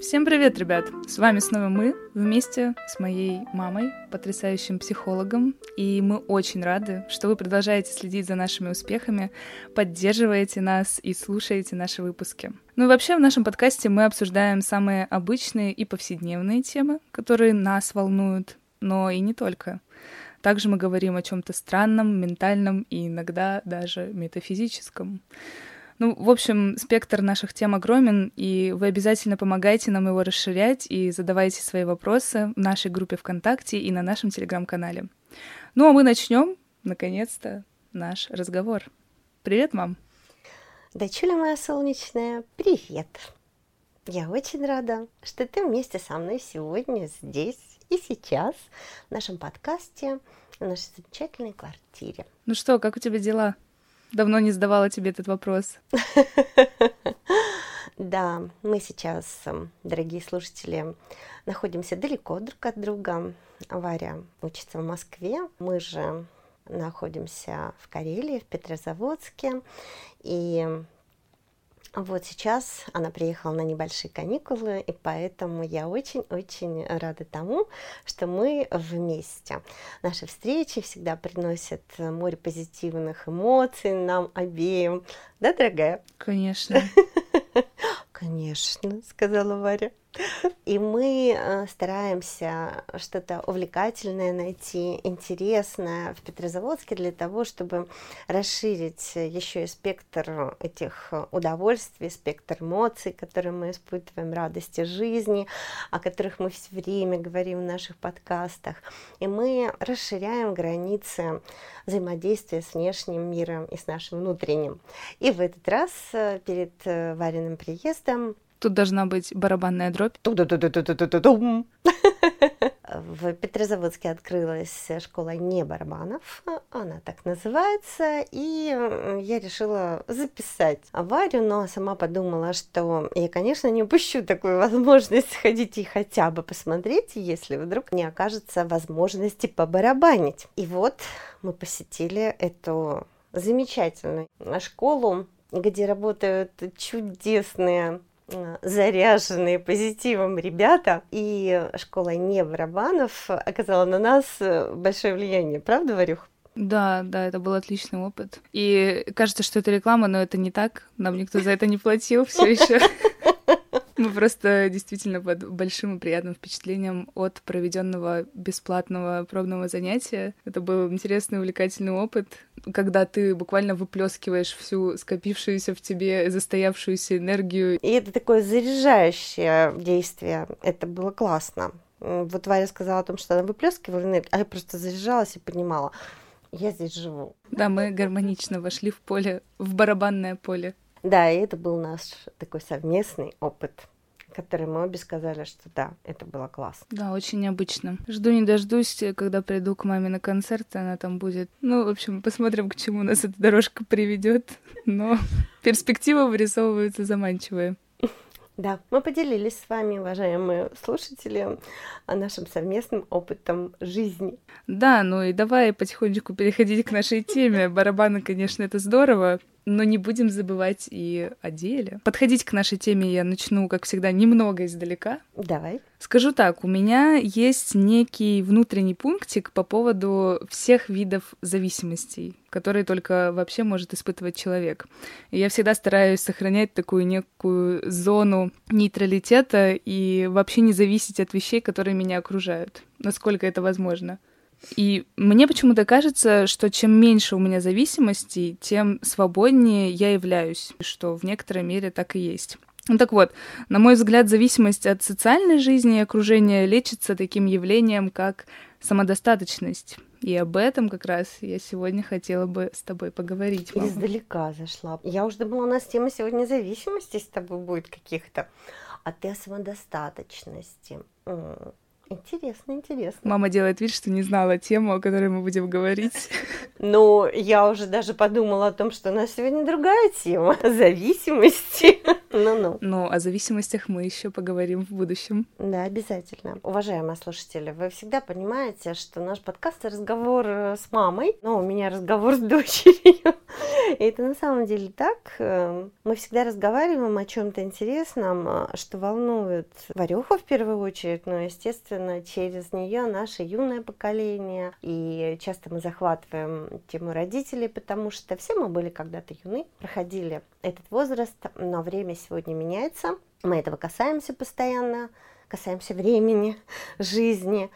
Всем привет, ребят! С вами снова мы, вместе с моей мамой, потрясающим психологом, и мы очень рады, что вы продолжаете следить за нашими успехами, поддерживаете нас и слушаете наши выпуски. Ну и вообще в нашем подкасте мы обсуждаем самые обычные и повседневные темы, которые нас волнуют, но и не только. Также мы говорим о чем-то странном, ментальном и иногда даже метафизическом. Ну, в общем, спектр наших тем огромен, и вы обязательно помогаете нам его расширять и задавайте свои вопросы в нашей группе ВКонтакте и на нашем Телеграм-канале. Ну, а мы начнем, наконец-то, наш разговор. Привет, мам! Дочуля моя солнечная, привет! Я очень рада, что ты вместе со мной сегодня здесь и сейчас в нашем подкасте в нашей замечательной квартире. Ну что, как у тебя дела? Давно не задавала тебе этот вопрос. Да, мы сейчас, эм, дорогие слушатели, находимся далеко друг от друга. Варя учится в Москве, мы же находимся в Карелии, в Петрозаводске. И вот сейчас она приехала на небольшие каникулы, и поэтому я очень-очень рада тому, что мы вместе. Наши встречи всегда приносят море позитивных эмоций нам обеим. Да, дорогая? Конечно. Конечно, сказала Варя. И мы э, стараемся что-то увлекательное найти, интересное в Петрозаводске для того, чтобы расширить еще и спектр этих удовольствий, спектр эмоций, которые мы испытываем, радости жизни, о которых мы все время говорим в наших подкастах. И мы расширяем границы взаимодействия с внешним миром и с нашим внутренним. И в этот раз э, перед э, Вариным приездом Тут должна быть барабанная дробь. В Петрозаводске открылась школа не барабанов, она так называется, и я решила записать аварию, но сама подумала, что я, конечно, не упущу такую возможность сходить и хотя бы посмотреть, если вдруг не окажется возможности побарабанить. И вот мы посетили эту замечательную школу, где работают чудесные заряженные позитивом ребята, и школа не барабанов оказала на нас э, большое влияние, правда, Варюх? Да, да, это был отличный опыт. И кажется, что это реклама, но это не так. Нам никто за это не платил все еще. Мы просто действительно под большим и приятным впечатлением от проведенного бесплатного пробного занятия. Это был интересный, увлекательный опыт, когда ты буквально выплескиваешь всю скопившуюся в тебе застоявшуюся энергию. И это такое заряжающее действие. Это было классно. Вот Варя сказала о том, что она выплескивала энергию, а я просто заряжалась и понимала, я здесь живу. Да, мы гармонично вошли в поле, в барабанное поле. Да, и это был наш такой совместный опыт который мы обе сказали, что да, это было классно. Да, очень необычно. Жду не дождусь, когда приду к маме на концерт, она там будет. Ну, в общем, посмотрим, к чему нас эта дорожка приведет. Но перспектива вырисовывается заманчивая. Да, мы поделились с вами, уважаемые слушатели, о нашем совместном опытом жизни. Да, ну и давай потихонечку переходить к нашей теме. Барабаны, конечно, это здорово, но не будем забывать и о деле. Подходить к нашей теме я начну, как всегда, немного издалека. Давай. Скажу так, у меня есть некий внутренний пунктик по поводу всех видов зависимостей, которые только вообще может испытывать человек. И я всегда стараюсь сохранять такую некую зону нейтралитета и вообще не зависеть от вещей, которые меня окружают, насколько это возможно. И мне почему-то кажется, что чем меньше у меня зависимостей, тем свободнее я являюсь, что в некоторой мере так и есть. Ну так вот, на мой взгляд, зависимость от социальной жизни и окружения лечится таким явлением, как самодостаточность. И об этом как раз я сегодня хотела бы с тобой поговорить. Мама. Издалека зашла. Я уже думала, у нас тема сегодня зависимости с тобой будет каких-то. А ты о самодостаточности. Интересно, интересно. Мама делает вид, что не знала тему, о которой мы будем говорить. Ну, я уже даже подумала о том, что у нас сегодня другая тема зависимости. Ну-ну. Ну, о зависимостях мы еще поговорим в будущем. Да, обязательно. Уважаемые слушатели, вы всегда понимаете, что наш подкаст — разговор э, с мамой, но у меня разговор с дочерью. И это на самом деле так. Эм, мы всегда разговариваем о чем-то интересном, э, что волнует Варюху в первую очередь, но, естественно, через нее наше юное поколение. И часто мы захватываем тему родителей, потому что все мы были когда-то юны, проходили этот возраст, но время сегодня меняется. Мы этого касаемся постоянно, касаемся времени, жизни.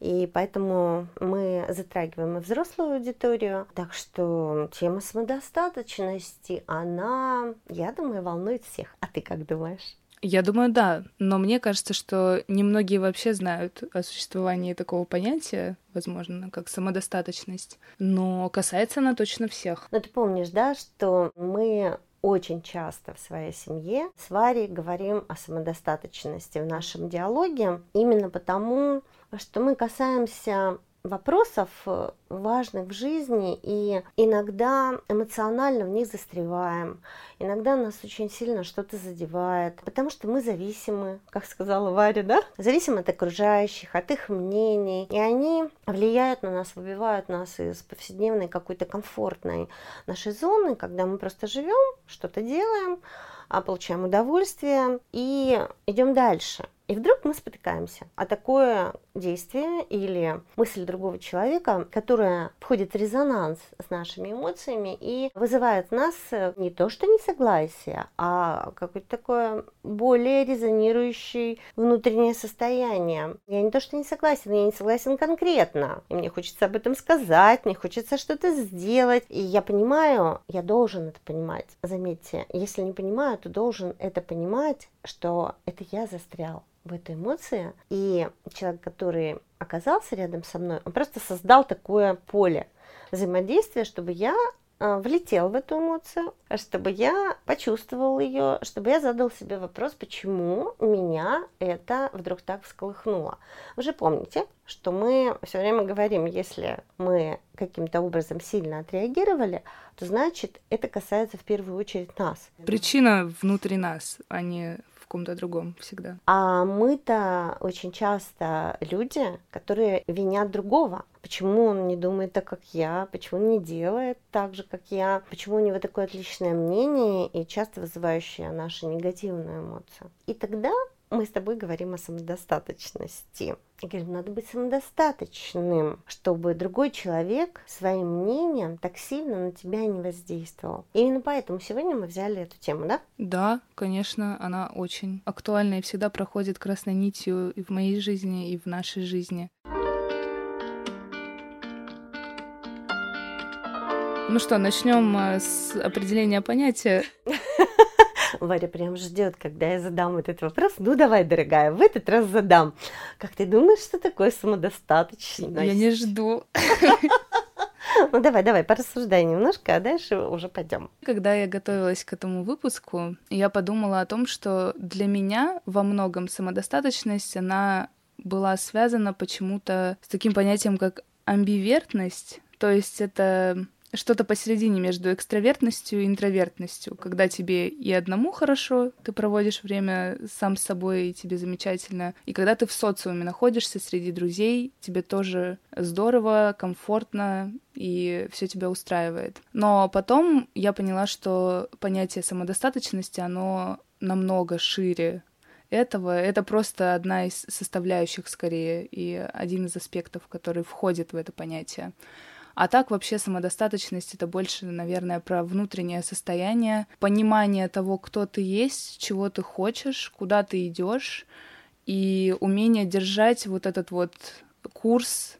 И поэтому мы затрагиваем и взрослую аудиторию. Так что тема самодостаточности, она, я думаю, волнует всех. А ты как думаешь? Я думаю, да, но мне кажется, что немногие вообще знают о существовании такого понятия, возможно, как самодостаточность, но касается она точно всех. Но ты помнишь, да, что мы очень часто в своей семье с Варей говорим о самодостаточности в нашем диалоге, именно потому, что мы касаемся вопросов э, важных в жизни, и иногда эмоционально в них застреваем, иногда нас очень сильно что-то задевает, потому что мы зависимы, как сказала Варя, да? Зависимы от окружающих, от их мнений, и они влияют на нас, выбивают нас из повседневной какой-то комфортной нашей зоны, когда мы просто живем, что-то делаем, а получаем удовольствие и идем дальше. И вдруг мы спотыкаемся. А такое действие или мысль другого человека, которая входит в резонанс с нашими эмоциями и вызывает в нас не то что несогласие, а какое-то такое более резонирующее внутреннее состояние. Я не то что не согласен, я не согласен конкретно. И мне хочется об этом сказать, мне хочется что-то сделать. И я понимаю, я должен это понимать. Заметьте, если не понимаю, то должен это понимать, что это я застрял в этой эмоции. И человек, который оказался рядом со мной, он просто создал такое поле взаимодействия, чтобы я а, влетел в эту эмоцию, чтобы я почувствовал ее, чтобы я задал себе вопрос, почему меня это вдруг так всколыхнуло. Вы же помните, что мы все время говорим, если мы каким-то образом сильно отреагировали, то значит это касается в первую очередь нас. Причина внутри нас, а не ком-то другом всегда. А мы-то очень часто люди, которые винят другого. Почему он не думает так, как я? Почему он не делает так же, как я? Почему у него такое отличное мнение и часто вызывающее нашу негативную эмоцию? И тогда мы с тобой говорим о самодостаточности. И говорим, надо быть самодостаточным, чтобы другой человек своим мнением так сильно на тебя не воздействовал. Именно поэтому сегодня мы взяли эту тему, да? Да, конечно, она очень актуальна и всегда проходит красной нитью и в моей жизни, и в нашей жизни. Ну что, начнем э, с определения понятия. Варя прям ждет, когда я задам этот вопрос. Ну давай, дорогая, в этот раз задам. Как ты думаешь, что такое самодостаточность? Я не жду. Ну давай, давай, порассуждай немножко, а дальше уже пойдем. Когда я готовилась к этому выпуску, я подумала о том, что для меня во многом самодостаточность, она была связана почему-то с таким понятием, как амбивертность. То есть это что-то посередине между экстравертностью и интровертностью, когда тебе и одному хорошо, ты проводишь время сам с собой, и тебе замечательно, и когда ты в социуме находишься среди друзей, тебе тоже здорово, комфортно, и все тебя устраивает. Но потом я поняла, что понятие самодостаточности, оно намного шире этого. Это просто одна из составляющих, скорее, и один из аспектов, который входит в это понятие. А так вообще самодостаточность — это больше, наверное, про внутреннее состояние, понимание того, кто ты есть, чего ты хочешь, куда ты идешь, и умение держать вот этот вот курс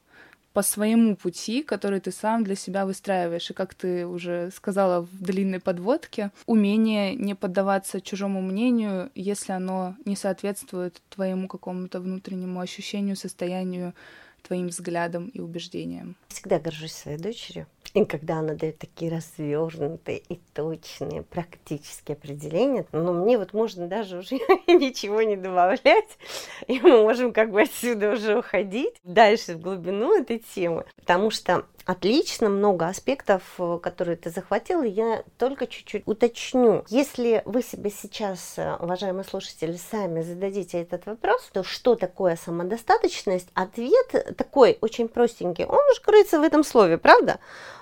по своему пути, который ты сам для себя выстраиваешь. И как ты уже сказала в длинной подводке, умение не поддаваться чужому мнению, если оно не соответствует твоему какому-то внутреннему ощущению, состоянию, твоим взглядам и убеждениям. Всегда горжусь своей дочерью. И когда она дает такие развернутые и точные практические определения, но мне вот можно даже уже ничего не добавлять, и мы можем как бы отсюда уже уходить дальше в глубину этой темы. Потому что отлично, много аспектов, э, которые ты захватила, я только чуть-чуть уточню. Если вы себе сейчас, э, уважаемые слушатели, сами зададите этот вопрос, то что такое самодостаточность? Ответ такой очень простенький. Он уже кроется в этом слове, правда?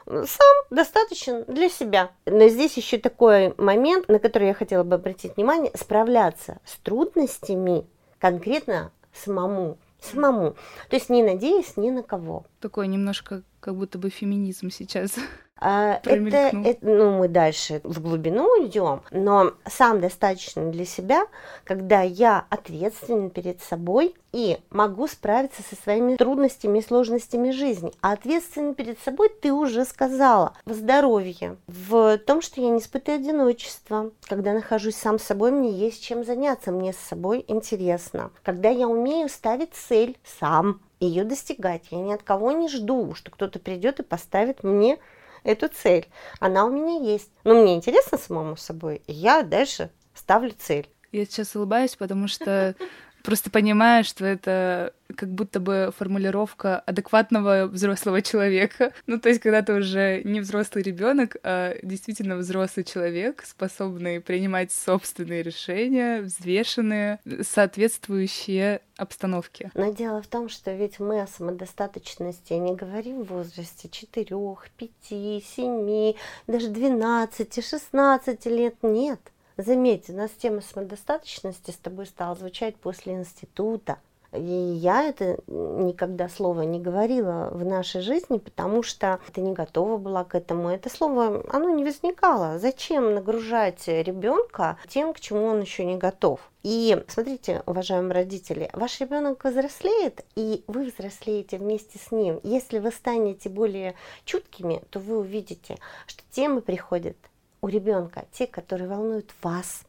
Сам достаточен для себя. Но здесь еще такой момент, на который я хотела бы обратить внимание, справляться с трудностями конкретно самому самому. То есть не надеясь ни на кого. Такой немножко как будто бы феминизм сейчас. А, это, это, ну, мы дальше в глубину идем, но сам достаточно для себя, когда я ответственен перед собой и могу справиться со своими трудностями и сложностями жизни. А ответственен перед собой ты уже сказала в здоровье, в том, что я не испытываю одиночество, когда нахожусь сам с собой, мне есть чем заняться, мне с собой интересно, когда я умею ставить цель сам, ее достигать. Я ни от кого не жду, что кто-то придет и поставит мне эту цель. Она у меня есть. Но мне интересно самому собой, и я дальше ставлю цель. Я сейчас улыбаюсь, потому что просто понимаю, что это как будто бы формулировка адекватного взрослого человека. Ну, то есть, когда ты уже не взрослый ребенок, а действительно взрослый человек, способный принимать собственные решения, взвешенные, соответствующие обстановке. Но дело в том, что ведь мы о самодостаточности не говорим в возрасте 4, 5, 7, даже 12, 16 лет. Нет. Заметь, у нас тема самодостаточности с тобой стала звучать после института. И я это никогда слово не говорила в нашей жизни, потому что ты не готова была к этому. Это слово, оно не возникало. Зачем нагружать ребенка тем, к чему он еще не готов? И смотрите, уважаемые родители, ваш ребенок взрослеет, и вы взрослеете вместе с ним. Если вы станете более чуткими, то вы увидите, что темы приходят у ребенка, те, которые волнуют вас.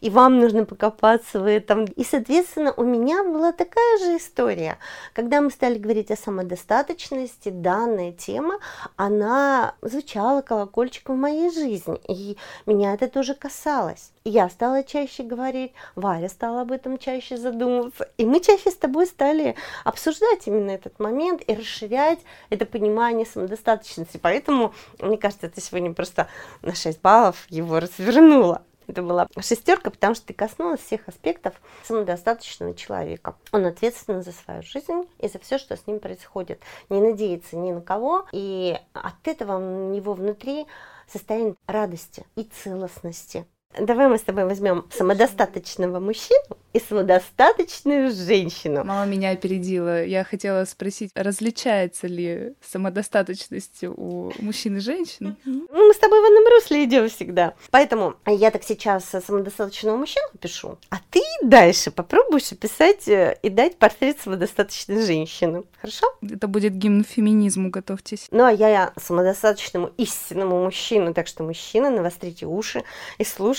И вам нужно покопаться в этом. И, соответственно, у меня была такая же история. Когда мы стали говорить о самодостаточности, данная тема, она звучала колокольчиком в моей жизни. И меня это тоже касалось. И я стала чаще говорить, Варя стала об этом чаще задумываться. И мы чаще с тобой стали обсуждать именно этот момент и расширять это понимание самодостаточности. Поэтому, мне кажется, ты сегодня просто на 6 баллов его развернула. Это была шестерка, потому что ты коснулась всех аспектов самодостаточного человека. Он ответственен за свою жизнь и за все, что с ним происходит. Не надеется ни на кого, и от этого у него внутри состояние радости и целостности. Давай мы с тобой возьмем самодостаточного мужчину и самодостаточную женщину. Мама меня опередила. Я хотела спросить, различается ли самодостаточность у мужчин и женщин? Ну, мы с тобой в одном русле идем всегда. Поэтому я так сейчас самодостаточного мужчину пишу, а ты дальше попробуешь описать э, и дать портрет самодостаточной женщины. Хорошо? Это будет гимн феминизму, готовьтесь. Ну, а я, я самодостаточному истинному мужчину, так что мужчина, навострите уши и слушайте,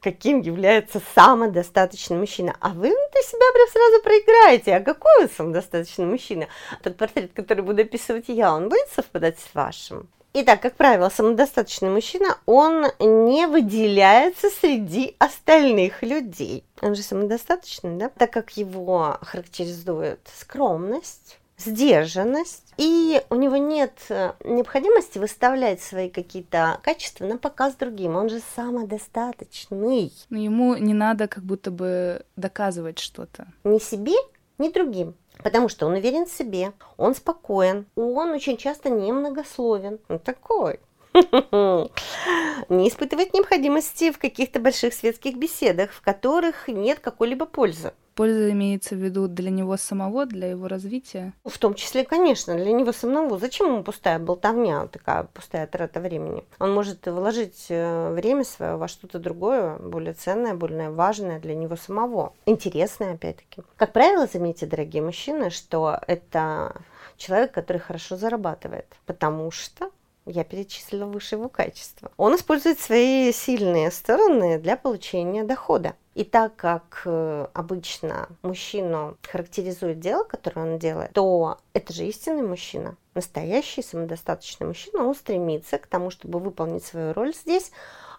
каким является самодостаточный мужчина. А вы для себя прям сразу проиграете. А какой он самодостаточный мужчина? Тот портрет, который буду описывать я, он будет совпадать с вашим? Итак, как правило, самодостаточный мужчина, он не выделяется среди остальных людей. Он же самодостаточный, да? Так как его характеризует скромность, сдержанность, и у него нет э, необходимости выставлять свои какие-то качества на показ другим. Он же самодостаточный. Но ему не надо как будто бы доказывать что-то. Ни себе, ни другим. Потому что он уверен в себе, он спокоен, он очень часто немногословен. Он такой. Не испытывает необходимости в каких-то больших светских беседах, в которых нет какой-либо пользы. Польза имеется в виду для него самого, для его развития? В том числе, конечно, для него самого. Зачем ему пустая болтовня, такая пустая трата времени? Он может вложить э, время свое во что-то другое, более ценное, более важное для него самого. Интересное, опять-таки. Как правило, заметьте, дорогие мужчины, что это человек, который хорошо зарабатывает, потому что я перечислила выше его качества. Он использует свои сильные стороны для получения дохода. И так как э, обычно мужчину характеризует дело, которое он делает, то это же истинный мужчина, настоящий самодостаточный мужчина. Он стремится к тому, чтобы выполнить свою роль здесь,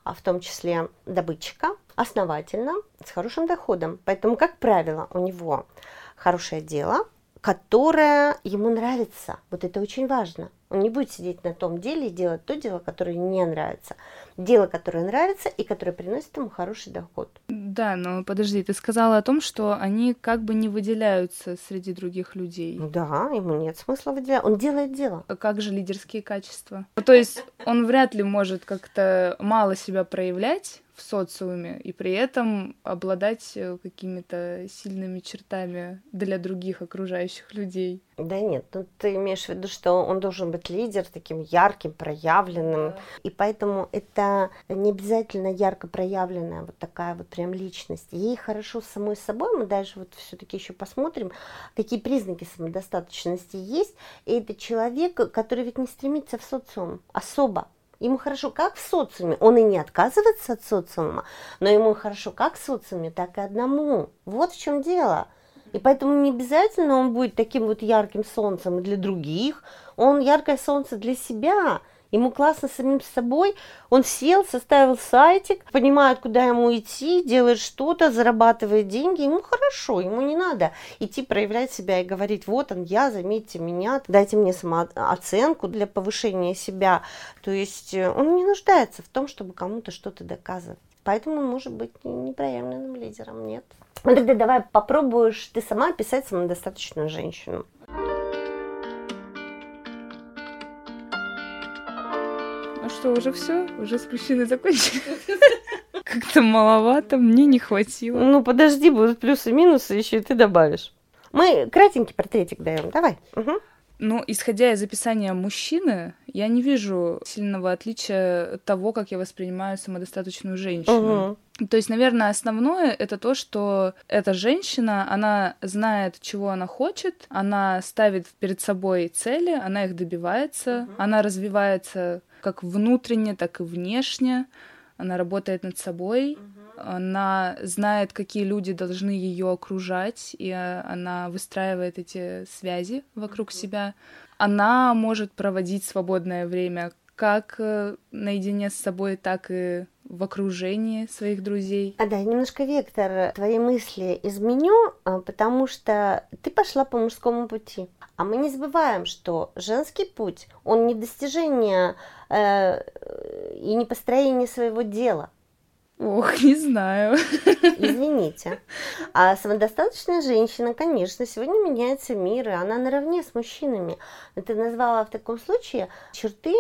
а в том числе добытчика, основательно, с хорошим доходом. Поэтому, как правило, у него хорошее дело, которая ему нравится. Вот это очень важно. Он не будет сидеть на том деле и делать то дело, которое не нравится. Дело, которое нравится и которое приносит ему хороший доход. Да, но подожди, ты сказала о том, что они как бы не выделяются среди других людей. Да, ему нет смысла выделять. Он делает дело. А как же лидерские качества? То есть он вряд ли может как-то мало себя проявлять, в социуме и при этом обладать э, какими-то сильными чертами для других окружающих людей. Да нет, ну ты имеешь в виду, что он должен быть лидер таким ярким, проявленным. Да. И поэтому это не обязательно ярко проявленная вот такая вот прям личность. Ей хорошо с самой собой. Мы даже вот все-таки еще посмотрим, какие признаки самодостаточности есть. И это человек, который ведь не стремится в социум особо. Ему хорошо как в социуме, он и не отказывается от социума, но ему хорошо как в социуме, так и одному. Вот в чем дело. И поэтому не обязательно он будет таким вот ярким солнцем для других, он яркое солнце для себя – Ему классно самим собой. Он сел, составил сайтик, понимает, куда ему идти, делает что-то, зарабатывает деньги. Ему хорошо, ему не надо идти проявлять себя и говорить, вот он, я, заметьте меня, дайте мне самооценку для повышения себя. То есть э, он не нуждается в том, чтобы кому-то что-то доказывать. Поэтому он может быть непроявленным лидером, нет. Ну тогда давай попробуешь ты сама описать самодостаточную женщину. Что, уже все? Уже с мужчиной закончили? Как-то маловато, мне не хватило. Ну, подожди, будут плюсы и минусы, еще и ты добавишь. Мы кратенький портретик даем, давай. Угу. Ну, исходя из описания мужчины, я не вижу сильного отличия того, как я воспринимаю самодостаточную женщину. Угу. То есть, наверное, основное это то, что эта женщина, она знает, чего она хочет, она ставит перед собой цели, она их добивается, угу. она развивается как внутренне, так и внешне. Она работает над собой, угу. она знает, какие люди должны ее окружать, и э, она выстраивает эти связи вокруг угу. себя. Она может проводить свободное время как э, наедине с собой, так и в окружении своих друзей. А да, немножко вектор твоей мысли изменю, а, потому что ты пошла по мужскому пути. А мы не забываем, что женский путь, он не достижение э, и не построение своего дела. Ох, не знаю. Извините. А самодостаточная женщина, конечно, сегодня меняется мир, и она наравне с мужчинами. Ты назвала в таком случае черты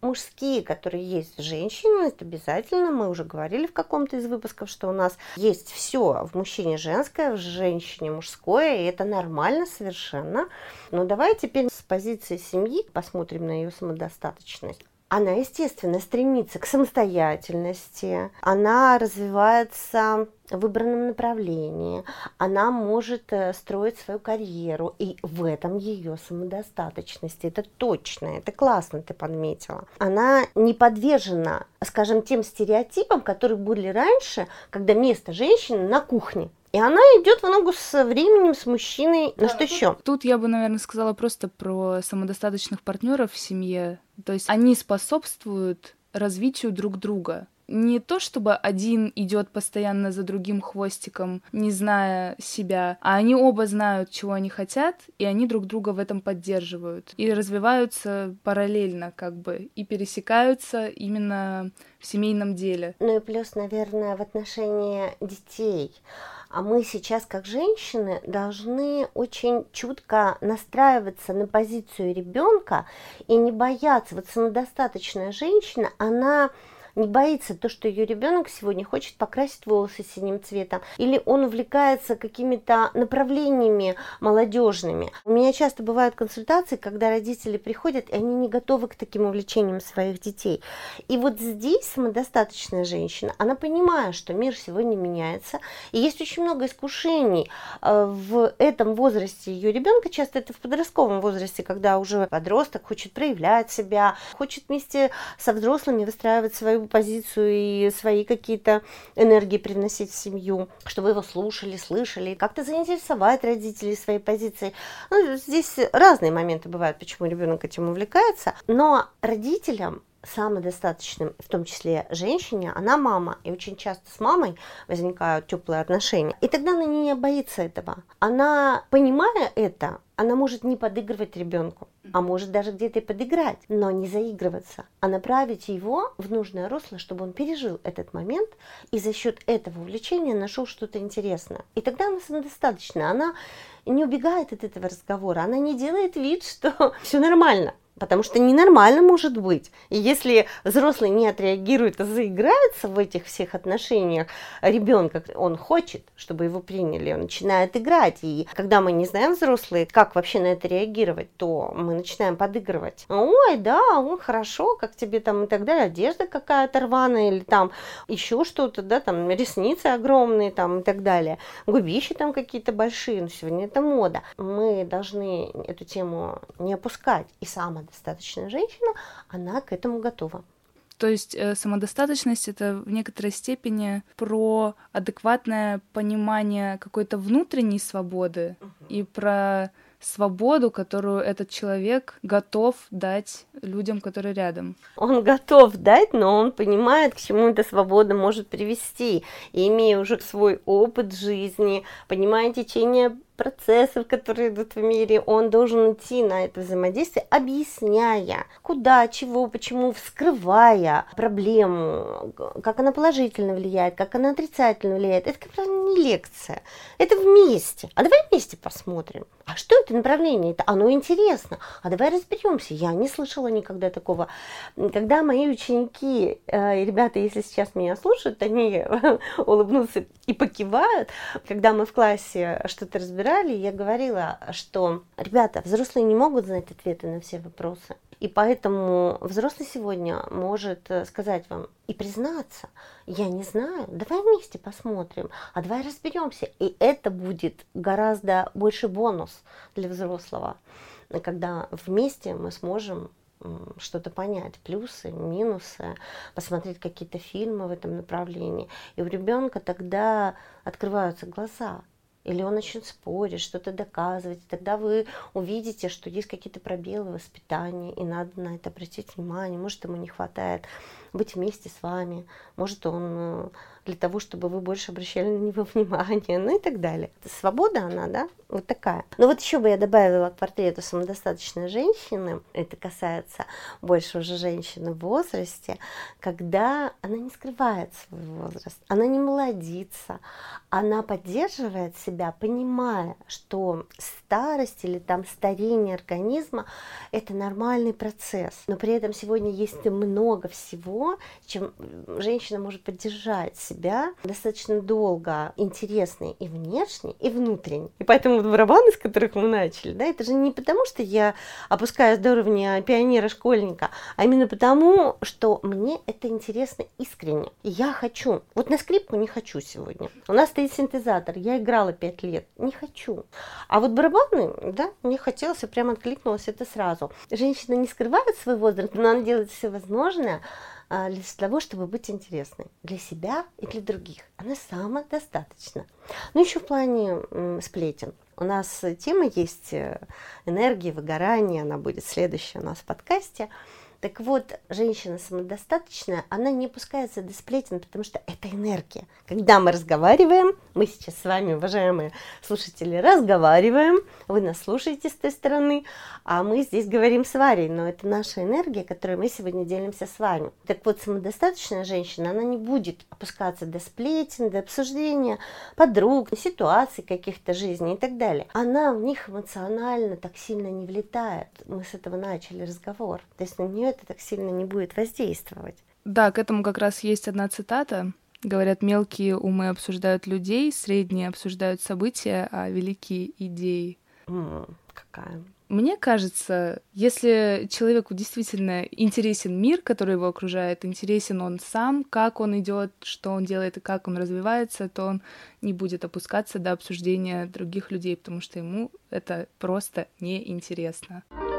мужские, которые есть в женщине, это обязательно. Мы уже говорили в каком-то из выпусков, что у нас есть все в мужчине женское, в женщине мужское, и это нормально совершенно. Но давай теперь с позиции семьи посмотрим на ее самодостаточность она, естественно, стремится к самостоятельности, она развивается в выбранном направлении, она может э, строить свою карьеру, и в этом ее самодостаточность. Это точно, это классно ты подметила. Она не подвержена, скажем, тем стереотипам, которые были раньше, когда место женщины на кухне. И она идет в ногу с временем, с мужчиной. Да, ну что еще? Тут я бы, наверное, сказала просто про самодостаточных партнеров в семье. То есть они способствуют развитию друг друга. Не то, чтобы один идет постоянно за другим хвостиком, не зная себя, а они оба знают, чего они хотят, и они друг друга в этом поддерживают. И развиваются параллельно, как бы, и пересекаются именно в семейном деле. Ну и плюс, наверное, в отношении детей. А мы сейчас, как женщины, должны очень чутко настраиваться на позицию ребенка и не бояться. Вот самодостаточная женщина, она не боится то, что ее ребенок сегодня хочет покрасить волосы синим цветом, или он увлекается какими-то направлениями молодежными. У меня часто бывают консультации, когда родители приходят, и они не готовы к таким увлечениям своих детей. И вот здесь самодостаточная женщина, она понимает, что мир сегодня меняется, и есть очень много искушений э, в этом возрасте ее ребенка, часто это в подростковом возрасте, когда уже подросток хочет проявлять себя, хочет вместе со взрослыми выстраивать свою свою позицию и свои какие-то энергии привносить в семью, чтобы его слушали, слышали, как-то заинтересовать родителей своей позиции. Ну, здесь разные моменты бывают, почему ребенок этим увлекается, но родителям самодостаточным, в том числе женщине, она мама, и очень часто с мамой возникают теплые отношения. И тогда она не боится этого. Она, понимая это, Она может не подыгрывать ребенку, а может даже где-то и подыграть, но не заигрываться, а направить его в нужное русло, чтобы он пережил этот момент и за счет этого увлечения нашел что-то интересное. И тогда она самодостаточна, она не убегает от этого разговора, она не делает вид, что все нормально. Потому что ненормально может быть. И если взрослый не отреагирует, а заиграется в этих всех отношениях ребенка, он хочет, чтобы его приняли, он начинает играть. И когда мы не знаем взрослые, как вообще на это реагировать, то мы начинаем подыгрывать. Ой, да, он хорошо, как тебе там и так далее, одежда какая-то рваная или там еще что-то, да, там ресницы огромные там и так далее, губищи там какие-то большие, но сегодня это мода. Мы должны эту тему не опускать и самое самодостаточная женщина, она к этому готова. То есть э, самодостаточность это в некоторой степени про адекватное понимание какой-то внутренней свободы uh-huh. и про свободу, которую этот человек готов дать людям, которые рядом. Он готов дать, но он понимает, к чему эта свобода может привести. И имея уже свой опыт жизни, понимая течение процессов, которые идут в мире, он должен идти на это взаимодействие, объясняя, куда, чего, почему, вскрывая проблему, как она положительно влияет, как она отрицательно влияет. Это, как правило, не лекция, это вместе. А давай вместе посмотрим. А что это направление? Это оно интересно. А давай разберемся. Я не слышала никогда такого. Когда мои ученики, э, ребята, если сейчас меня слушают, они улыбнутся и покивают. Когда мы в классе что-то разбираем, играли, я говорила, что, ребята, взрослые не могут знать ответы на все вопросы. И поэтому взрослый сегодня может э, сказать вам и признаться, я не знаю, давай вместе посмотрим, а давай разберемся. И это будет гораздо больше бонус для взрослого, когда вместе мы сможем что-то понять, плюсы, минусы, посмотреть какие-то фильмы в этом направлении. И у ребенка тогда открываются глаза или он начнет спорить, что-то доказывать, тогда вы увидите, что есть какие-то пробелы в воспитании, и надо на это обратить внимание. Может, ему не хватает быть вместе с вами, может, он э, для того, чтобы вы больше обращали на него внимание, ну и так далее. Свобода она, да, вот такая. Но вот еще бы я добавила к портрету самодостаточной женщины, это касается больше уже женщины в возрасте, когда она не скрывает свой возраст, она не молодится, она поддерживает себя, понимая, что старость или там старение организма – это нормальный процесс. Но при этом сегодня есть много всего, чем женщина может поддержать себя достаточно долго, интересный и внешний, и внутренний. И поэтому барабаны, с которых мы начали, да, это же не потому, что я опускаюсь до уровня пионера-школьника, а именно потому, что мне это интересно искренне. Я хочу. Вот на скрипку не хочу сегодня. У нас стоит синтезатор, я играла пять лет, не хочу. А вот барабаны, да, мне хотелось, и прям откликнулось это сразу. Женщина не скрывает свой возраст, но она делает все возможное, для того, чтобы быть интересной для себя и для других. Она самодостаточна. Ну, еще в плане сплетен. У нас тема есть э, энергии, выгорания, она будет следующая у нас в подкасте. Так вот, женщина самодостаточная, она не опускается до сплетен, потому что это энергия. Когда мы разговариваем, мы сейчас с вами, уважаемые слушатели, разговариваем, вы нас слушаете с той стороны, а мы здесь говорим с Варей, но это наша энергия, которой мы сегодня делимся с вами. Так вот, самодостаточная женщина, она не будет опускаться до сплетен, до обсуждения подруг, ситуаций каких-то жизни и так далее. Она в них эмоционально так сильно не влетает. Мы с этого начали разговор. То есть на нее это так сильно не будет воздействовать. Да, к этому как раз есть одна цитата. Говорят, мелкие умы обсуждают людей, средние обсуждают события, а великие идеи. Mm, какая? Мне кажется, если человеку действительно интересен мир, который его окружает, интересен он сам, как он идет, что он делает и как он развивается, то он не будет опускаться до обсуждения других людей, потому что ему это просто неинтересно. интересно.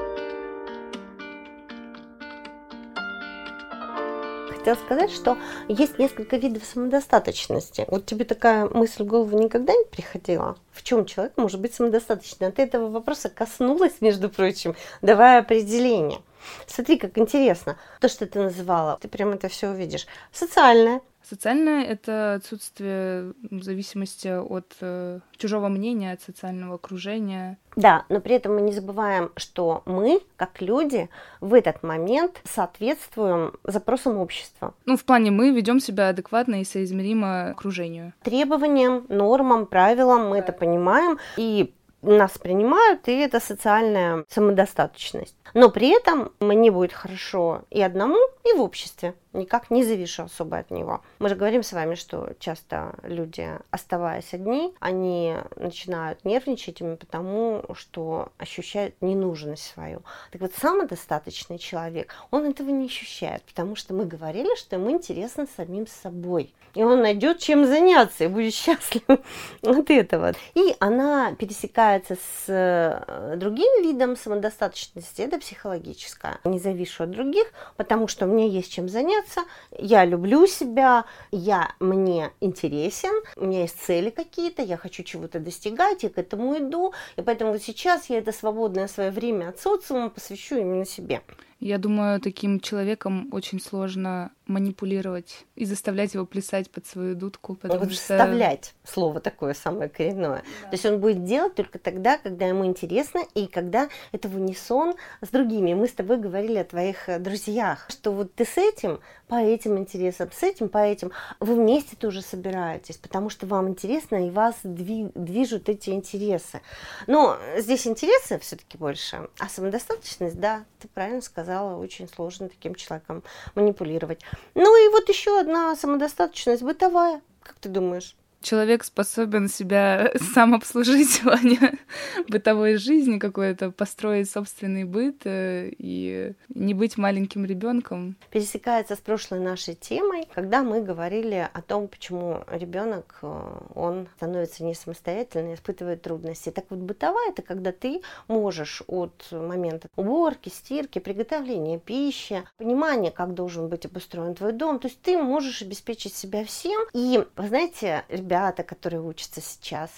Хотела сказать, что есть несколько видов самодостаточности. Вот тебе такая мысль в голову никогда не приходила? В чем человек может быть самодостаточным? От этого вопроса коснулась, между прочим, давая определение. Смотри, как интересно. То, что ты называла, ты прям это все увидишь. Социальное, Социальное — это отсутствие зависимости от э, чужого мнения, от социального окружения. Да, но при этом мы не забываем, что мы, как люди, в этот момент соответствуем запросам общества. Ну, в плане мы ведем себя адекватно и соизмеримо окружению. Требованиям, нормам, правилам мы это понимаем. И нас принимают, и это социальная самодостаточность. Но при этом мне будет хорошо и одному, и в обществе никак не завишу особо от него. Мы же говорим с вами, что часто люди, оставаясь одни, они начинают нервничать именно потому, что ощущают ненужность свою. Так вот, самодостаточный человек, он этого не ощущает, потому что мы говорили, что ему интересно самим собой. И он найдет чем заняться и будет счастлив от этого. И она пересекается с э, другим видом самодостаточности, это психологическая. Не завишу от других, потому что мне есть чем заняться, нравится, я люблю себя, я мне интересен, у меня есть цели какие-то, я хочу чего-то достигать, я к этому иду, и поэтому вот сейчас я это свободное свое время от социума посвящу именно себе. Я думаю, таким человеком очень сложно манипулировать и заставлять его плясать под свою дудку. Потому вот что... Заставлять слово такое самое коренное. Да. То есть он будет делать только тогда, когда ему интересно и когда это в унисон с другими. Мы с тобой говорили о твоих э, друзьях, что вот ты с этим по этим интересам, с этим по этим, вы вместе тоже собираетесь, потому что вам интересно и вас движут эти интересы. Но здесь интересы все-таки больше, а самодостаточность, да, ты правильно сказала, очень сложно таким человеком манипулировать. Ну и вот еще одна самодостаточность бытовая. Как ты думаешь? Человек способен себя сам обслужить в плане бытовой жизни какой-то, построить собственный быт э, и не быть маленьким ребенком. Пересекается с прошлой нашей темой, когда мы говорили о том, почему ребенок э, он становится не самостоятельным, испытывает трудности. Так вот, бытовая это когда ты можешь от момента уборки, стирки, приготовления пищи, понимания, как должен быть обустроен твой дом, то есть ты можешь обеспечить себя всем. И, вы знаете, ребята, ребята, которые учатся сейчас,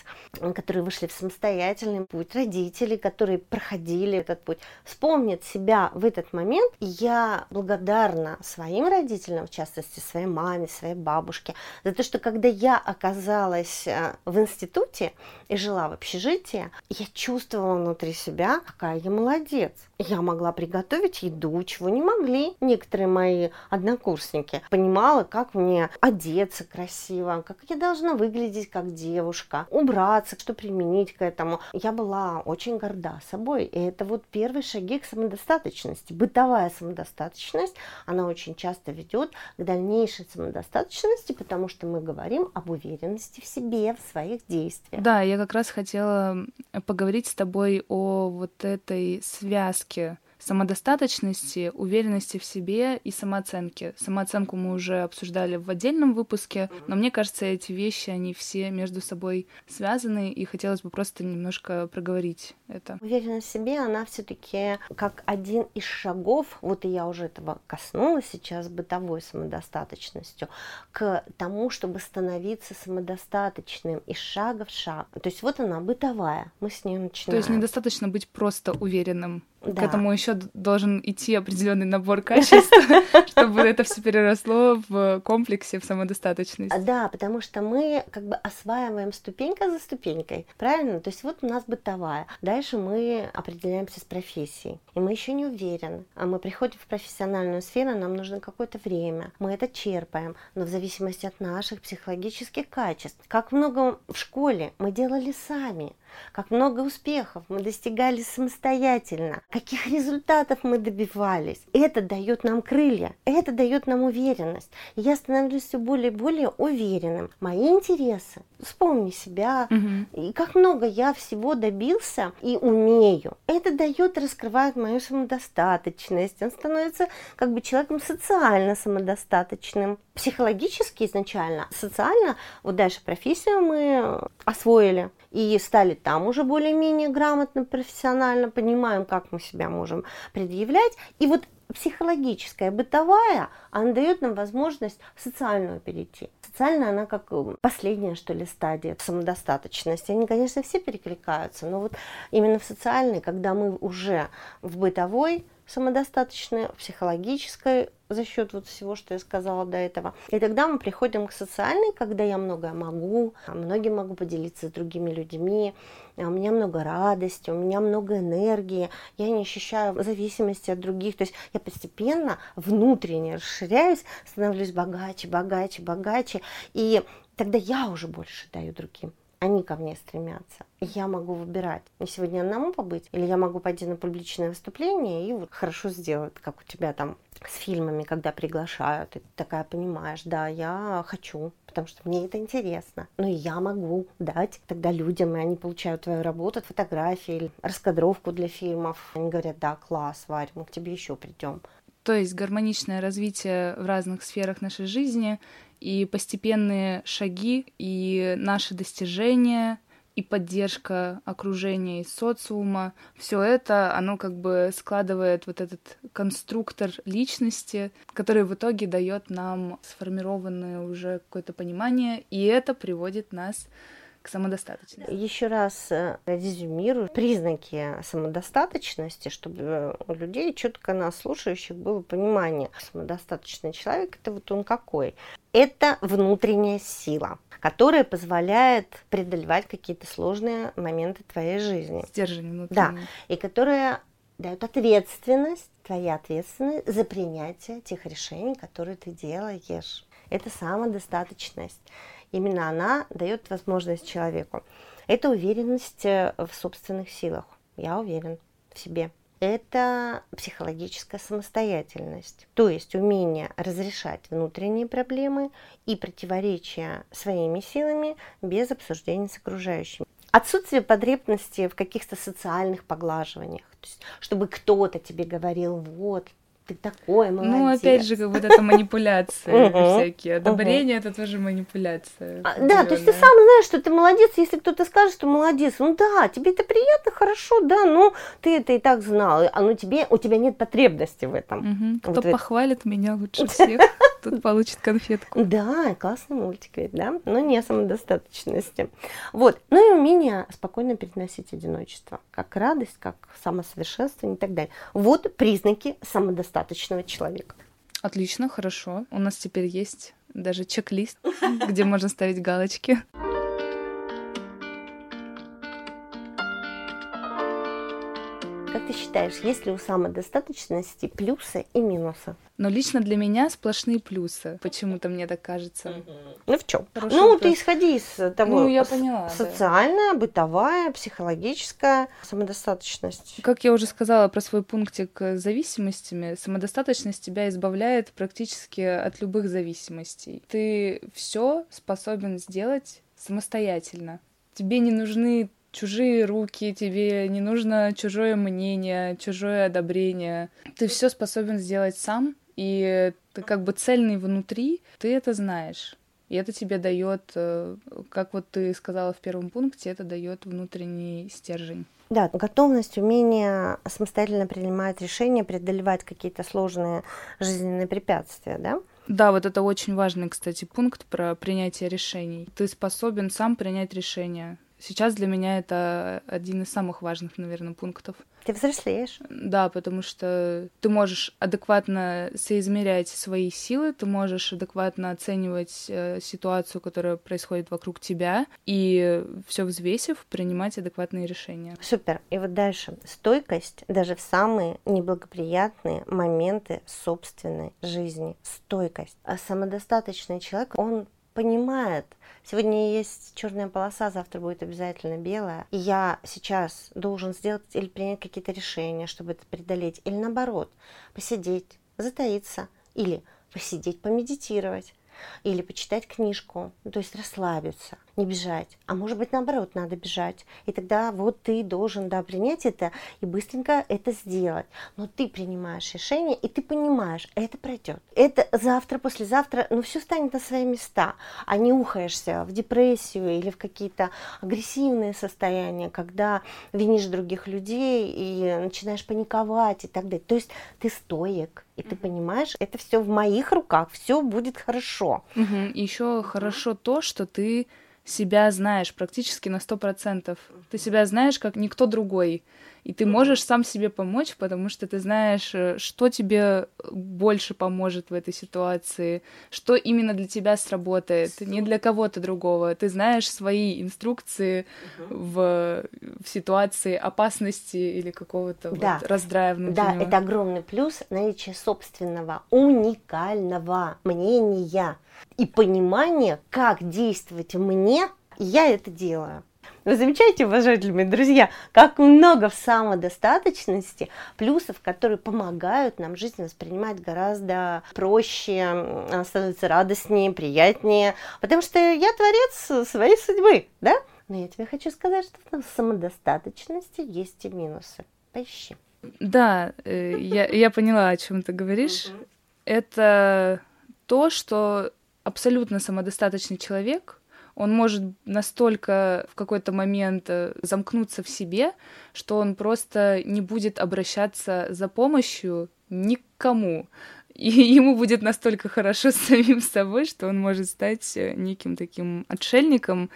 которые вышли в самостоятельный путь, родители, которые проходили этот путь, вспомнят себя в этот момент. И я благодарна своим родителям, в частности, своей маме, своей бабушке, за то, что когда я оказалась э, в институте и жила в общежитии, я чувствовала внутри себя, какая я молодец. Я могла приготовить еду, чего не могли некоторые мои однокурсники. Понимала, как мне одеться красиво, как я должна выглядеть как девушка, убраться, что применить к этому. Я была очень горда собой. И это вот первые шаги к самодостаточности. Бытовая самодостаточность, она очень часто ведет к дальнейшей самодостаточности, потому что мы говорим об уверенности в себе, в своих действиях. Да, я как раз хотела поговорить с тобой о вот этой связке самодостаточности, уверенности в себе и самооценки. Самооценку мы уже обсуждали в отдельном выпуске, но мне кажется, эти вещи, они все между собой связаны, и хотелось бы просто немножко проговорить это. Уверенность в себе, она все-таки как один из шагов, вот и я уже этого коснулась сейчас, бытовой самодостаточностью, к тому, чтобы становиться самодостаточным из шага в шаг. То есть вот она бытовая, мы с ней начинаем. То есть недостаточно быть просто уверенным да. К этому еще должен идти определенный набор качеств, чтобы это все переросло в комплексе, в самодостаточность. Да, потому что мы как бы осваиваем ступенька за ступенькой, правильно? То есть вот у нас бытовая. Дальше мы определяемся с профессией, и мы еще не уверены. А мы приходим в профессиональную сферу, нам нужно какое-то время. Мы это черпаем, но в зависимости от наших психологических качеств. Как много в школе мы делали сами как много успехов мы достигали самостоятельно, каких результатов мы добивались. Это дает нам крылья, это дает нам уверенность. И я становлюсь все более и более уверенным. Мои интересы, вспомни себя, угу. и как много я всего добился и умею. Это дает, раскрывает мою самодостаточность. Он становится как бы человеком социально самодостаточным. Психологически изначально, социально, вот дальше профессию мы освоили и стали там уже более-менее грамотно, профессионально, понимаем, как мы себя можем предъявлять. И вот психологическая, бытовая, она дает нам возможность социальную перейти. Социальная, она как э, последняя, что ли, стадия самодостаточности. Они, конечно, все перекликаются, но вот именно в социальной, когда мы уже в бытовой, самодостаточны, в психологической за счет вот всего, что я сказала до этого. И тогда мы приходим к социальной, когда я многое могу, многим могу поделиться с другими людьми, а у меня много радости, у меня много энергии, я не ощущаю зависимости от других. То есть я постепенно внутренне расширяюсь, становлюсь богаче, богаче, богаче. И тогда я уже больше даю другим они ко мне стремятся. Я могу выбирать, мне сегодня одному побыть, или я могу пойти на публичное выступление и вот хорошо сделать, как у тебя там с фильмами, когда приглашают, и ты такая понимаешь, да, я хочу, потому что мне это интересно. Но я могу дать тогда людям, и они получают твою работу, фотографии, или раскадровку для фильмов. Они говорят, да, класс, Варя, мы к тебе еще придем. То есть гармоничное развитие в разных сферах нашей жизни и постепенные шаги, и наши достижения, и поддержка окружения и социума, все это, оно как бы складывает вот этот конструктор личности, который в итоге дает нам сформированное уже какое-то понимание, и это приводит нас к самодостаточности. Еще раз э, резюмирую признаки самодостаточности, чтобы у людей четко нас слушающих было понимание. Самодостаточный человек это вот он какой? Это внутренняя сила, которая позволяет преодолевать какие-то сложные моменты твоей жизни. Стержень внутренний. Да, и которая дает ответственность, твоя ответственность за принятие тех решений, которые ты делаешь. Это самодостаточность. Именно она дает возможность человеку. Это уверенность э, в собственных силах. Я уверен в себе. Это психологическая самостоятельность, то есть умение разрешать внутренние проблемы и противоречия своими силами без обсуждения с окружающими. Отсутствие потребности в каких-то социальных поглаживаниях, то есть, чтобы кто-то тебе говорил, вот, ты такой молодец. Ну, опять же, как будто это манипуляции всякие. Одобрение это тоже манипуляция. А, да, то есть ты сам знаешь, что ты молодец, если кто-то скажет, что молодец. Ну да, тебе это приятно, хорошо, да, ну ты это и так знал. А ну тебе, у тебя нет потребности в этом. Кто похвалит меня лучше всех, тот получит конфетку. Да, классный мультик ведь, да, но не о самодостаточности. Вот, ну и умение спокойно переносить одиночество, как радость, как самосовершенствование и так далее. Вот признаки самодостаточности достаточного человека. Отлично, хорошо. У нас теперь есть даже чек-лист, где можно ставить галочки. Ты считаешь, есть ли у самодостаточности плюсы и минусы? Но лично для меня сплошные плюсы. Почему-то мне так кажется. Ну в чем? ну, вопрос. ты исходи из того. Ну, я поняла. Социальная, да. бытовая, психологическая самодостаточность. Как я уже сказала про свой пунктик с зависимостями, самодостаточность тебя избавляет практически от любых зависимостей. Ты все способен сделать самостоятельно. Тебе не нужны чужие руки, тебе не нужно чужое мнение, чужое одобрение. Ты все способен сделать сам, и ты как бы цельный внутри, ты это знаешь. И это тебе дает, э, как вот ты сказала в первом пункте, это дает внутренний стержень. Да, готовность, умение самостоятельно принимать решения, преодолевать какие-то сложные жизненные препятствия, да? Да, вот это очень важный, кстати, пункт про принятие решений. Ты способен сам принять решение. Сейчас для меня это один из самых важных, наверное, пунктов. Ты взрослеешь. Да, потому что ты можешь адекватно соизмерять свои силы, ты можешь адекватно оценивать э, ситуацию, которая происходит вокруг тебя, и все взвесив, принимать адекватные решения. Супер. И вот дальше. Стойкость даже в самые неблагоприятные моменты собственной жизни. Стойкость. А самодостаточный человек, он понимает, сегодня есть черная полоса, завтра будет обязательно белая, и я сейчас должен сделать или принять какие-то решения, чтобы это преодолеть, или наоборот, посидеть, затаиться, или посидеть, помедитировать, или почитать книжку, то есть расслабиться, не бежать. А может быть, наоборот, надо бежать. И тогда вот ты должен, да, принять это и быстренько это сделать. Но ты принимаешь решение, и ты понимаешь, это пройдет. Это завтра, послезавтра, ну, все станет на свои места. А не ухаешься в депрессию или в какие-то агрессивные состояния, когда винишь других людей и начинаешь паниковать и так далее. То есть ты стоек, и ты понимаешь, это все в моих руках, все будет хорошо. Угу. Еще хорошо то, что ты себя знаешь практически на сто процентов. Ты себя знаешь как никто другой. И ты можешь сам себе помочь, потому что ты знаешь, э, что тебе больше поможет в этой ситуации, что именно для тебя сработает, не для кого-то другого. Ты знаешь свои инструкции угу. в, в ситуации опасности или какого-то да. вот раздрая внутреннего. Да, это огромный плюс наличие собственного уникального мнения и понимания, как действовать мне, и я это делаю. Вы замечаете, уважаемые друзья, как много в самодостаточности плюсов, которые помогают нам жизнь воспринимать гораздо проще, становится радостнее, приятнее, потому что я творец своей судьбы, да? Но я тебе хочу сказать, что в самодостаточности есть и минусы. Поищи. Да, э, я, я поняла, о чем ты говоришь. Это то, что абсолютно самодостаточный человек он может настолько в какой-то момент э, замкнуться в себе, что он просто не будет обращаться за помощью никому. И ему будет настолько хорошо с самим собой, что он может стать э, неким таким отшельником,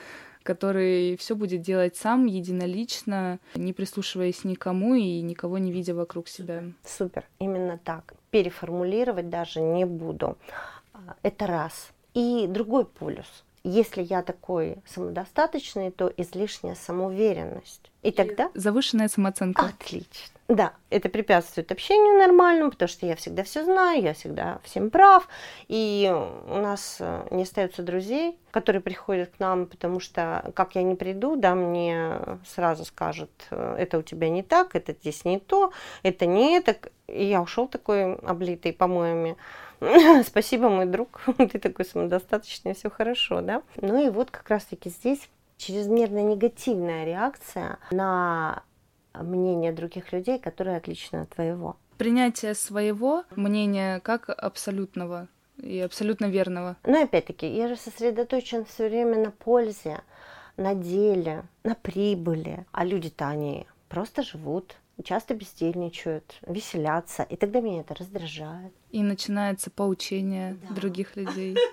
который все будет делать сам, единолично, не прислушиваясь никому и никого не видя вокруг себя. Супер, именно так. Переформулировать даже не буду. А, это раз. И другой полюс – если я такой самодостаточный, то излишняя самоуверенность. И тогда... Завышенная самооценка. Отлично. Да, это препятствует общению нормальному, потому что я всегда все знаю, я всегда всем прав. И у нас э, не остается друзей, которые приходят к нам, потому что как я не приду, да, мне сразу скажут, э, это у тебя не так, это здесь не то, это не это. И я ушел такой облитый помоями. Спасибо, мой друг, ты такой самодостаточный, все хорошо, да? Ну и вот как раз-таки здесь чрезмерно негативная реакция на мнение других людей, которые отличны от твоего. Принятие своего мнения как абсолютного и абсолютно верного. Но опять-таки, я же сосредоточен все время на пользе, на деле, на прибыли. А люди-то они просто живут, часто бездельничают, веселятся, и тогда меня это раздражает. И начинается поучение да. других людей.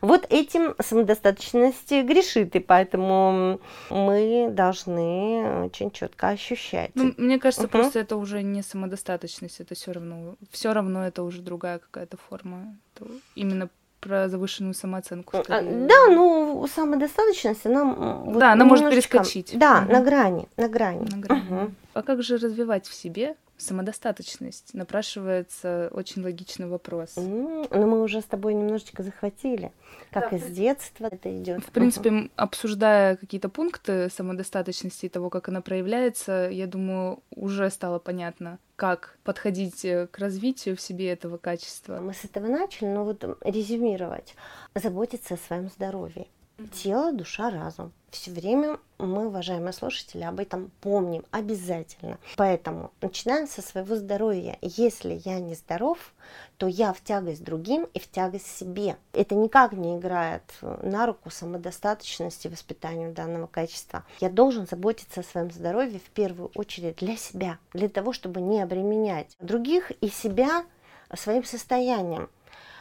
Вот этим самодостаточность грешит, и поэтому мы должны очень четко ощущать. Ну, мне кажется, uh-huh. просто это уже не самодостаточность, это все равно, все равно это уже другая какая-то форма. Это именно про завышенную самооценку. А, да, ну самодостаточность, она вот да, она может перескочить. Да, угу. на грани, на грани. На грани. Угу. А как же развивать в себе самодостаточность? Напрашивается очень логичный вопрос. Mm, но мы уже с тобой немножечко захватили, как да, из детства это идет. В принципе, uh-huh. обсуждая какие-то пункты самодостаточности и того, как она проявляется, я думаю, уже стало понятно, как подходить э, к развитию в себе этого качества. Мы с этого начали, но вот резюмировать. Заботиться о своем здоровье. Тело, душа, разум. Все время мы, уважаемые слушатели, об этом помним обязательно. Поэтому начинаем со своего здоровья. Если я не здоров, то я в тягость другим и в тягость себе. Это никак не играет на руку самодостаточности воспитанию данного качества. Я должен заботиться о своем здоровье в первую очередь для себя, для того, чтобы не обременять других и себя своим состоянием.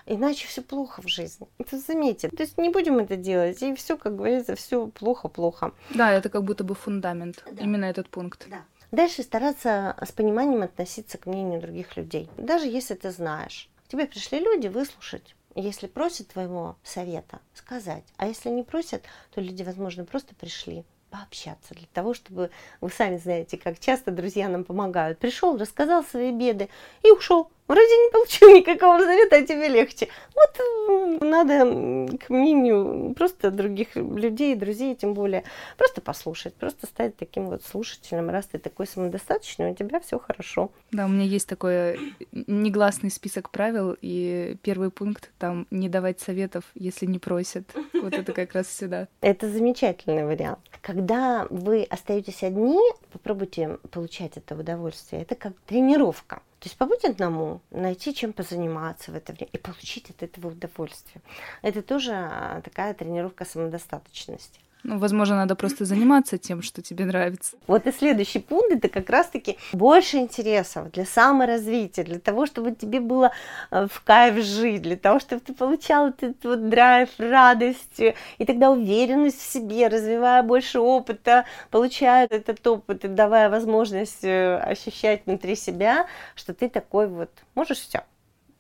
Иначе все плохо в жизни. Это заметьте. То есть не будем это делать, и все, как говорится, все плохо-плохо. Да, это как будто бы фундамент, да. именно этот пункт. Да. Дальше стараться с пониманием относиться к мнению других людей. Даже если ты знаешь. К тебе пришли люди выслушать. Если просят твоего совета, сказать. А если не просят, то люди, возможно, просто пришли пообщаться, для того, чтобы, вы сами знаете, как часто друзья нам помогают. Пришел, рассказал свои беды и ушел. Вроде не получил никакого совета, а тебе легче. Вот надо, к мнению просто других людей, друзей, тем более, просто послушать, просто стать таким вот слушателем. Раз ты такой самодостаточный, у тебя все хорошо. Да, у меня есть такой негласный список правил, и первый пункт там не давать советов, если не просят. Вот это как раз сюда. Это замечательный вариант. Когда вы остаетесь одни, попробуйте получать это удовольствие. Это как тренировка. То есть побыть одному, найти чем позаниматься в это время и получить от этого удовольствие. Это тоже а, такая тренировка самодостаточности. Ну, возможно, надо просто заниматься тем, что тебе нравится. Вот и следующий пункт это как раз-таки больше интересов для саморазвития, для того, чтобы тебе было э, в кайф жить, для того, чтобы ты получал этот вот драйв, радость и тогда уверенность в себе, развивая больше опыта, получая этот опыт и давая возможность э, ощущать внутри себя, что ты такой вот можешь все.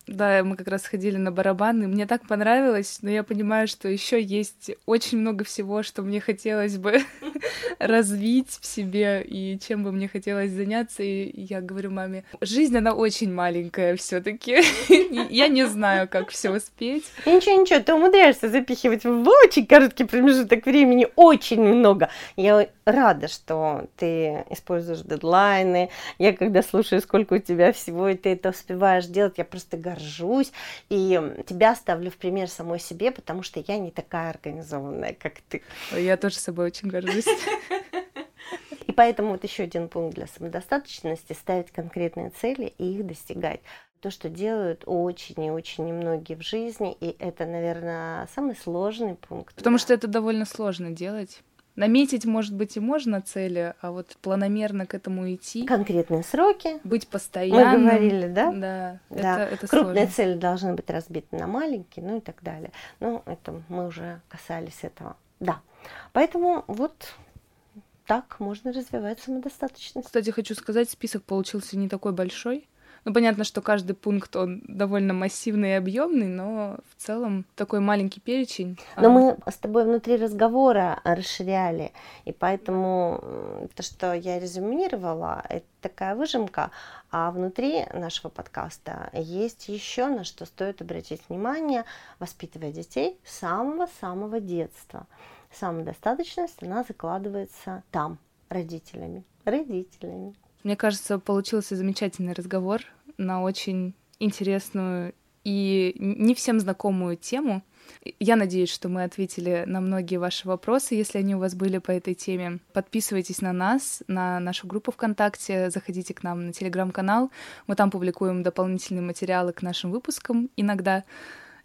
Да, мы как раз ходили на барабаны. Мне так понравилось, но я понимаю, что еще есть очень много всего, что мне хотелось бы развить в себе и чем бы мне хотелось заняться. И я говорю маме, жизнь она очень маленькая все-таки. я не знаю, как все успеть. Ничего, ничего, ты умудряешься запихивать в очень короткий промежуток времени очень много. Я рада, что ты используешь дедлайны. Я когда слушаю, сколько у тебя всего, и ты это успеваешь делать, я просто горжусь. И тебя ставлю в пример самой себе, потому что я не такая организованная, как ты. Я тоже собой очень горжусь. И поэтому вот еще один пункт для самодостаточности – ставить конкретные цели и их достигать то, что делают очень и очень немногие в жизни, и это, наверное, самый сложный пункт. Потому что это довольно сложно делать. Наметить, может быть, и можно цели, а вот планомерно к этому идти. Конкретные сроки. Быть постоянным. Мы говорили, да? Да. да. Это, это Крупные сложно. цели должны быть разбиты на маленькие, ну и так далее. Ну, это мы уже касались этого. Да. Поэтому вот так можно развивать самодостаточность. Кстати, хочу сказать, список получился не такой большой. Ну, понятно, что каждый пункт, он довольно массивный и объемный, но в целом такой маленький перечень. Но а... мы с тобой внутри разговора расширяли, и поэтому то, что я резюмировала, это такая выжимка, а внутри нашего подкаста есть еще на что стоит обратить внимание, воспитывая детей с самого-самого детства. Самодостаточность, она закладывается там, родителями. Родителями. Мне кажется, получился замечательный разговор на очень интересную и не всем знакомую тему. Я надеюсь, что мы ответили на многие ваши вопросы, если они у вас были по этой теме. Подписывайтесь на нас, на нашу группу ВКонтакте, заходите к нам на телеграм-канал. Мы там публикуем дополнительные материалы к нашим выпускам иногда.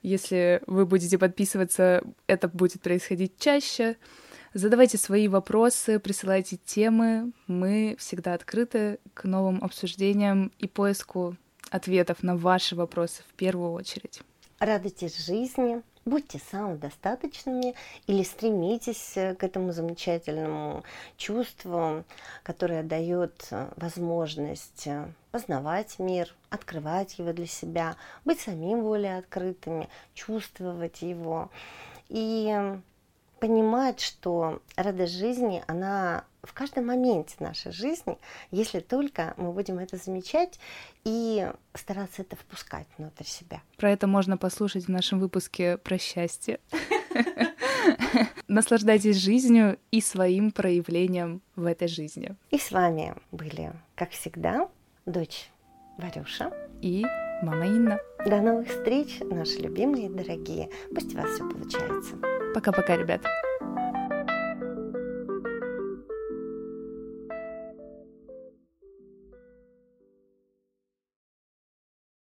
Если вы будете подписываться, это будет происходить чаще. Задавайте свои вопросы, присылайте темы. Мы всегда открыты к новым обсуждениям и поиску ответов на ваши вопросы в первую очередь. Радуйтесь жизни, будьте самодостаточными или стремитесь к этому замечательному чувству, которое дает возможность познавать мир, открывать его для себя, быть самим более открытыми, чувствовать его. И понимать, что радость жизни, она в каждом моменте нашей жизни, если только мы будем это замечать и стараться это впускать внутрь себя. Про это можно послушать в нашем выпуске про счастье. Наслаждайтесь жизнью и своим проявлением в этой жизни. И с вами были, как всегда, дочь Варюша и мама Инна. До новых встреч, наши любимые и дорогие. Пусть у вас все получается. Пока-пока, ребят.